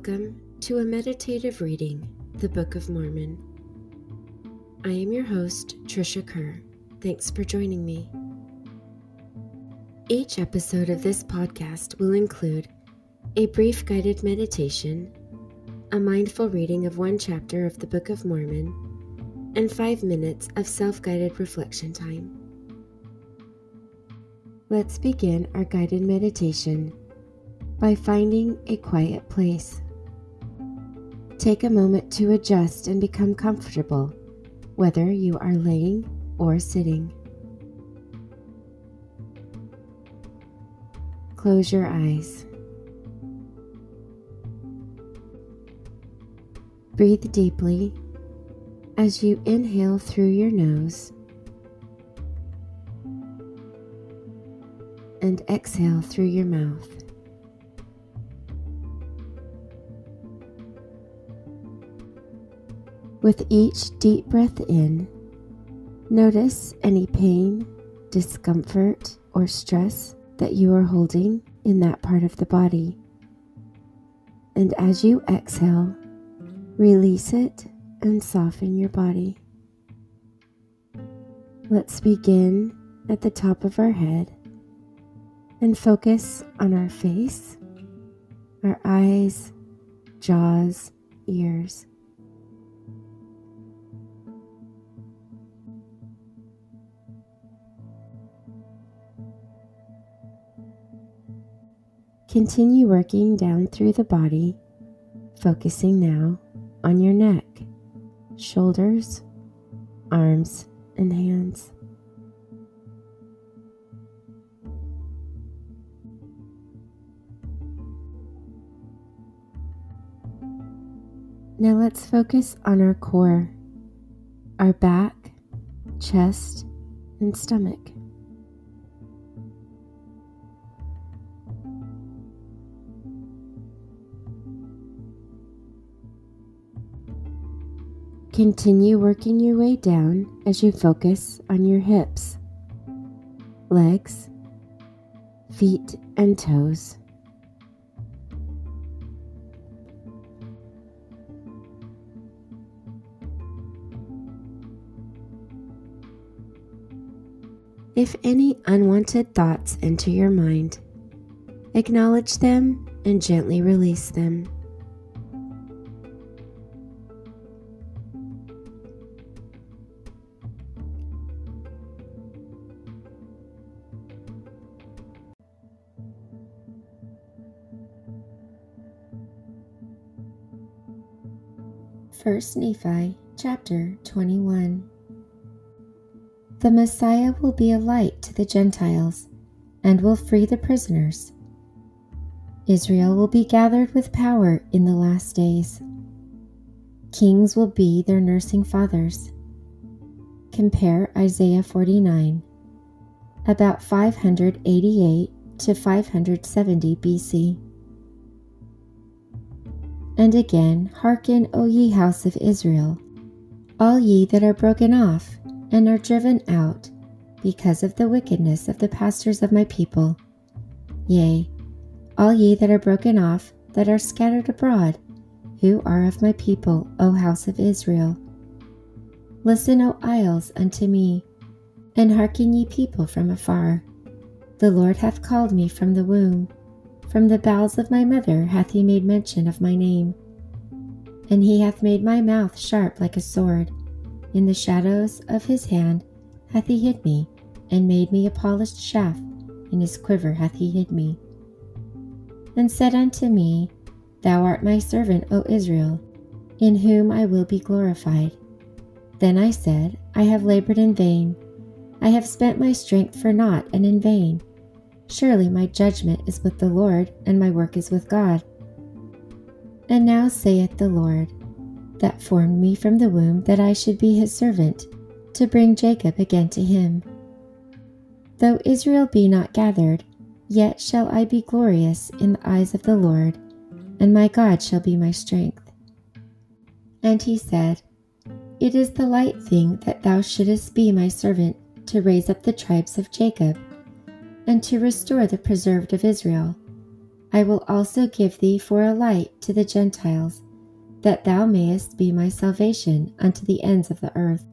Welcome to a meditative reading, the Book of Mormon. I am your host, Trisha Kerr. Thanks for joining me. Each episode of this podcast will include a brief guided meditation, a mindful reading of one chapter of the Book of Mormon, and five minutes of self guided reflection time. Let's begin our guided meditation by finding a quiet place. Take a moment to adjust and become comfortable, whether you are laying or sitting. Close your eyes. Breathe deeply as you inhale through your nose and exhale through your mouth. With each deep breath in, notice any pain, discomfort, or stress that you are holding in that part of the body. And as you exhale, release it and soften your body. Let's begin at the top of our head and focus on our face, our eyes, jaws, ears. Continue working down through the body, focusing now on your neck, shoulders, arms, and hands. Now let's focus on our core, our back, chest, and stomach. Continue working your way down as you focus on your hips, legs, feet, and toes. If any unwanted thoughts enter your mind, acknowledge them and gently release them. First Nephi chapter 21 The Messiah will be a light to the Gentiles and will free the prisoners. Israel will be gathered with power in the last days. Kings will be their nursing fathers. Compare Isaiah 49, about 588 to 570 BC. And again, hearken, O ye house of Israel, all ye that are broken off and are driven out because of the wickedness of the pastors of my people. Yea, all ye that are broken off, that are scattered abroad, who are of my people, O house of Israel. Listen, O isles, unto me, and hearken ye people from afar. The Lord hath called me from the womb from the bowels of my mother hath he made mention of my name. And he hath made my mouth sharp like a sword. In the shadows of his hand hath he hid me, and made me a polished shaft. In his quiver hath he hid me. And said unto me, Thou art my servant, O Israel, in whom I will be glorified. Then I said, I have labored in vain. I have spent my strength for naught and in vain. Surely my judgment is with the Lord, and my work is with God. And now saith the Lord, that formed me from the womb, that I should be his servant, to bring Jacob again to him. Though Israel be not gathered, yet shall I be glorious in the eyes of the Lord, and my God shall be my strength. And he said, It is the light thing that thou shouldest be my servant to raise up the tribes of Jacob and to restore the preserved of Israel. I will also give thee for a light to the Gentiles, that thou mayest be my salvation unto the ends of the earth.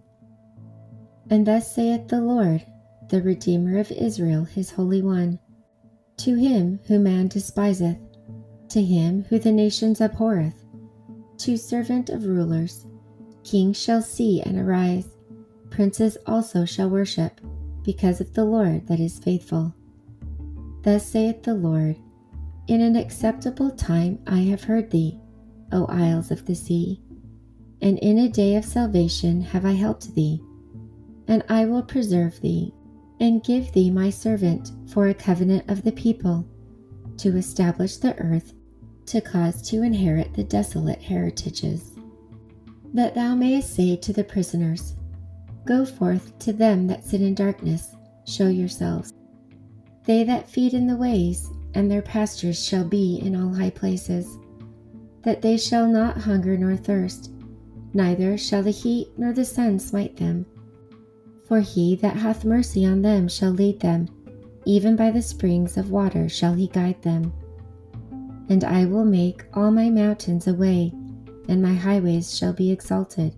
And thus saith the Lord, the Redeemer of Israel, his Holy One To him whom man despiseth, to him who the nations abhorreth, to servant of rulers, kings shall see and arise, princes also shall worship, because of the Lord that is faithful. Thus saith the Lord In an acceptable time I have heard thee, O isles of the sea, and in a day of salvation have I helped thee, and I will preserve thee, and give thee my servant for a covenant of the people, to establish the earth, to cause to inherit the desolate heritages. That thou mayest say to the prisoners, Go forth to them that sit in darkness, show yourselves. They that feed in the ways, and their pastures shall be in all high places, that they shall not hunger nor thirst, neither shall the heat nor the sun smite them. For he that hath mercy on them shall lead them, even by the springs of water shall he guide them. And I will make all my mountains a way, and my highways shall be exalted.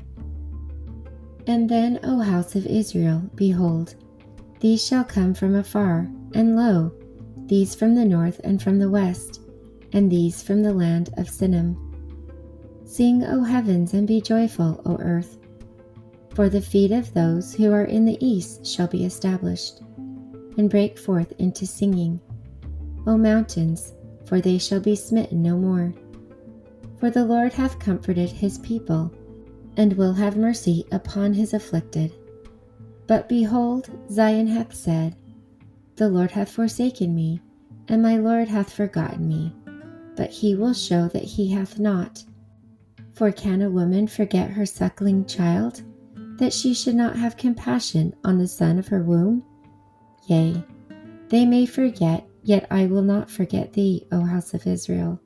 And then, O house of Israel, behold, these shall come from afar, and lo, these from the north and from the west, and these from the land of Sinim. Sing, O heavens, and be joyful, O earth. For the feet of those who are in the east shall be established, and break forth into singing. O mountains, for they shall be smitten no more. For the Lord hath comforted his people, and will have mercy upon his afflicted. But behold, Zion hath said, The Lord hath forsaken me, and my Lord hath forgotten me. But he will show that he hath not. For can a woman forget her suckling child, that she should not have compassion on the son of her womb? Yea, they may forget, yet I will not forget thee, O house of Israel.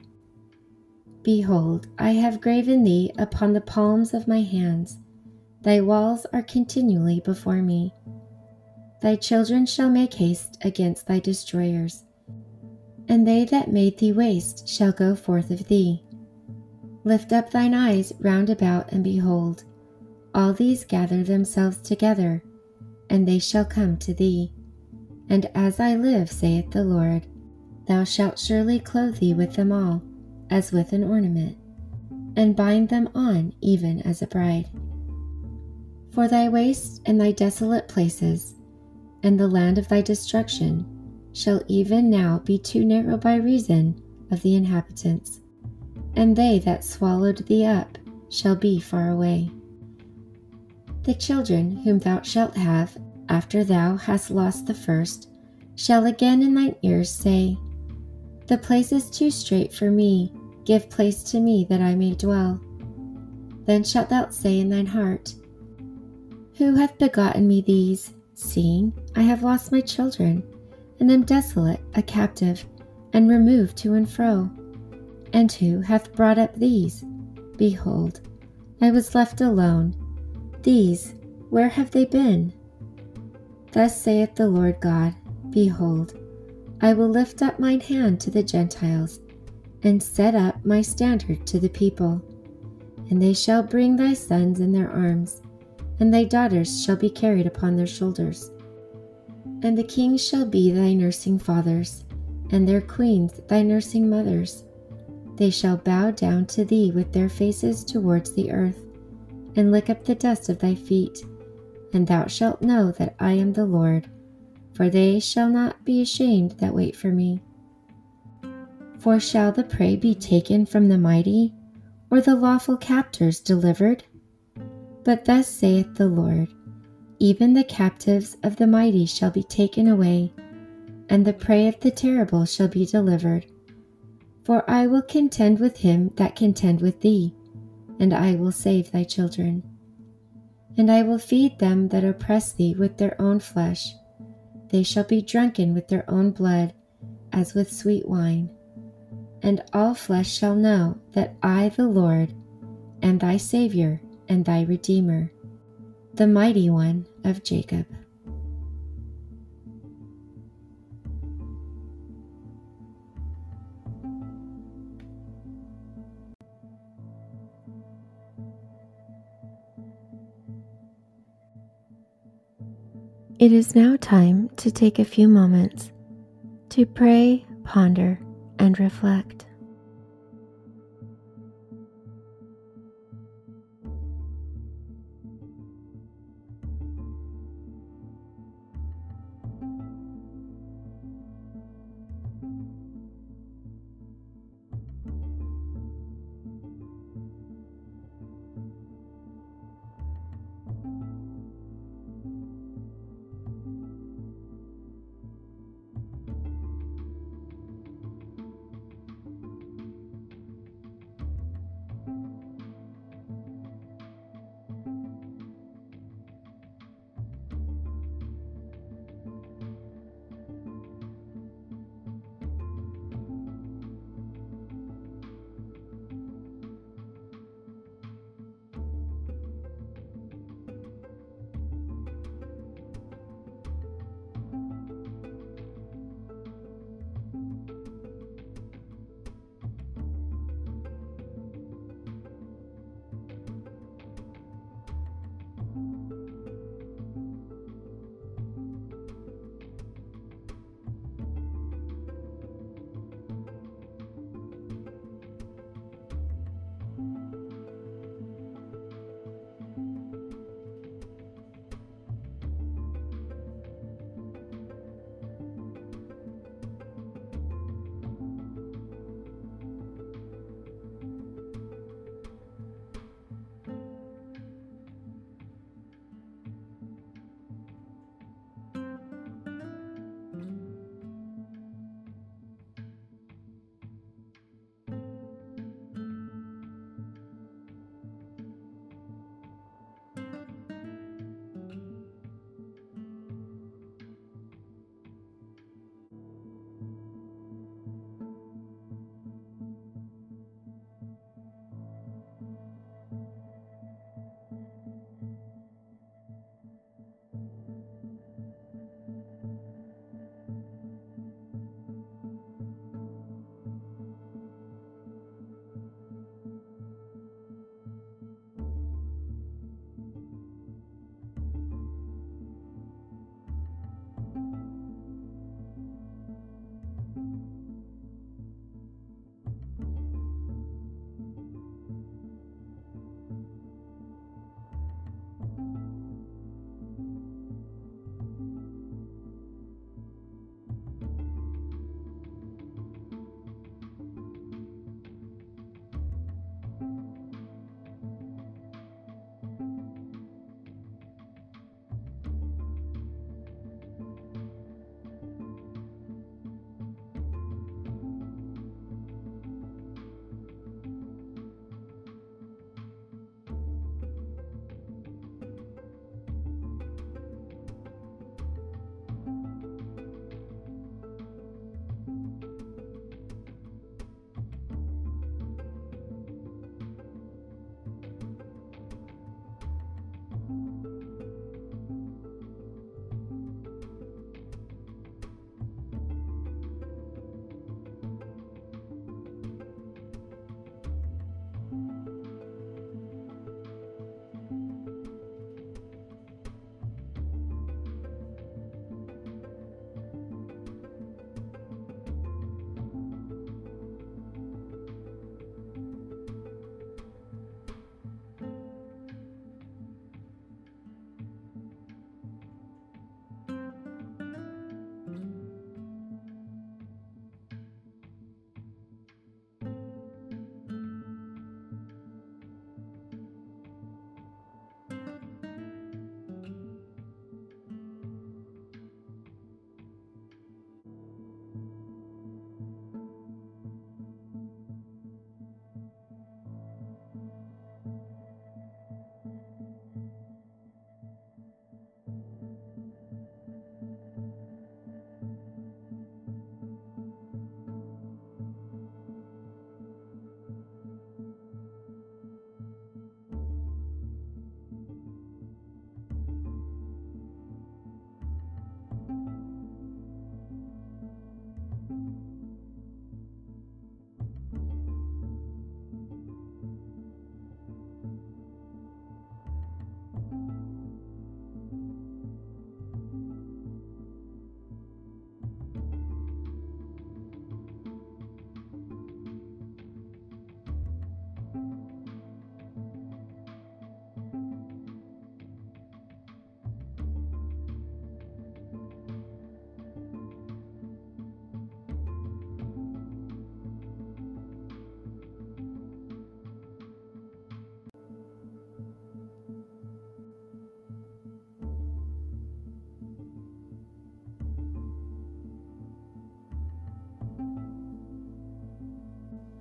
Behold, I have graven thee upon the palms of my hands Thy walls are continually before me. Thy children shall make haste against thy destroyers, and they that made thee waste shall go forth of thee. Lift up thine eyes round about and behold, all these gather themselves together, and they shall come to thee. And as I live, saith the Lord, thou shalt surely clothe thee with them all, as with an ornament, and bind them on even as a bride. For thy waste and thy desolate places, and the land of thy destruction, shall even now be too narrow by reason of the inhabitants, and they that swallowed thee up shall be far away. The children whom thou shalt have after thou hast lost the first shall again in thine ears say, The place is too strait for me, give place to me that I may dwell. Then shalt thou say in thine heart, who hath begotten me these, seeing I have lost my children, and am desolate, a captive, and removed to and fro? And who hath brought up these? Behold, I was left alone. These, where have they been? Thus saith the Lord God Behold, I will lift up mine hand to the Gentiles, and set up my standard to the people. And they shall bring thy sons in their arms, and thy daughters shall be carried upon their shoulders. And the kings shall be thy nursing fathers, and their queens thy nursing mothers. They shall bow down to thee with their faces towards the earth, and lick up the dust of thy feet. And thou shalt know that I am the Lord, for they shall not be ashamed that wait for me. For shall the prey be taken from the mighty, or the lawful captors delivered? But thus saith the Lord Even the captives of the mighty shall be taken away, and the prey of the terrible shall be delivered. For I will contend with him that contend with thee, and I will save thy children. And I will feed them that oppress thee with their own flesh. They shall be drunken with their own blood, as with sweet wine. And all flesh shall know that I, the Lord, am thy Saviour and thy Redeemer, the Mighty One of Jacob. It is now time to take a few moments to pray, ponder, and reflect.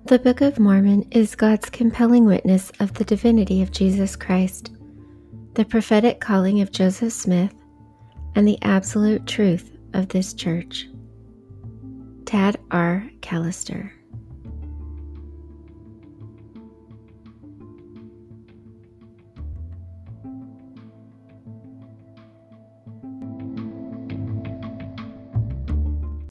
The Book of Mormon is God's compelling witness of the divinity of Jesus Christ, the prophetic calling of Joseph Smith, and the absolute truth of this church. Tad R. Callister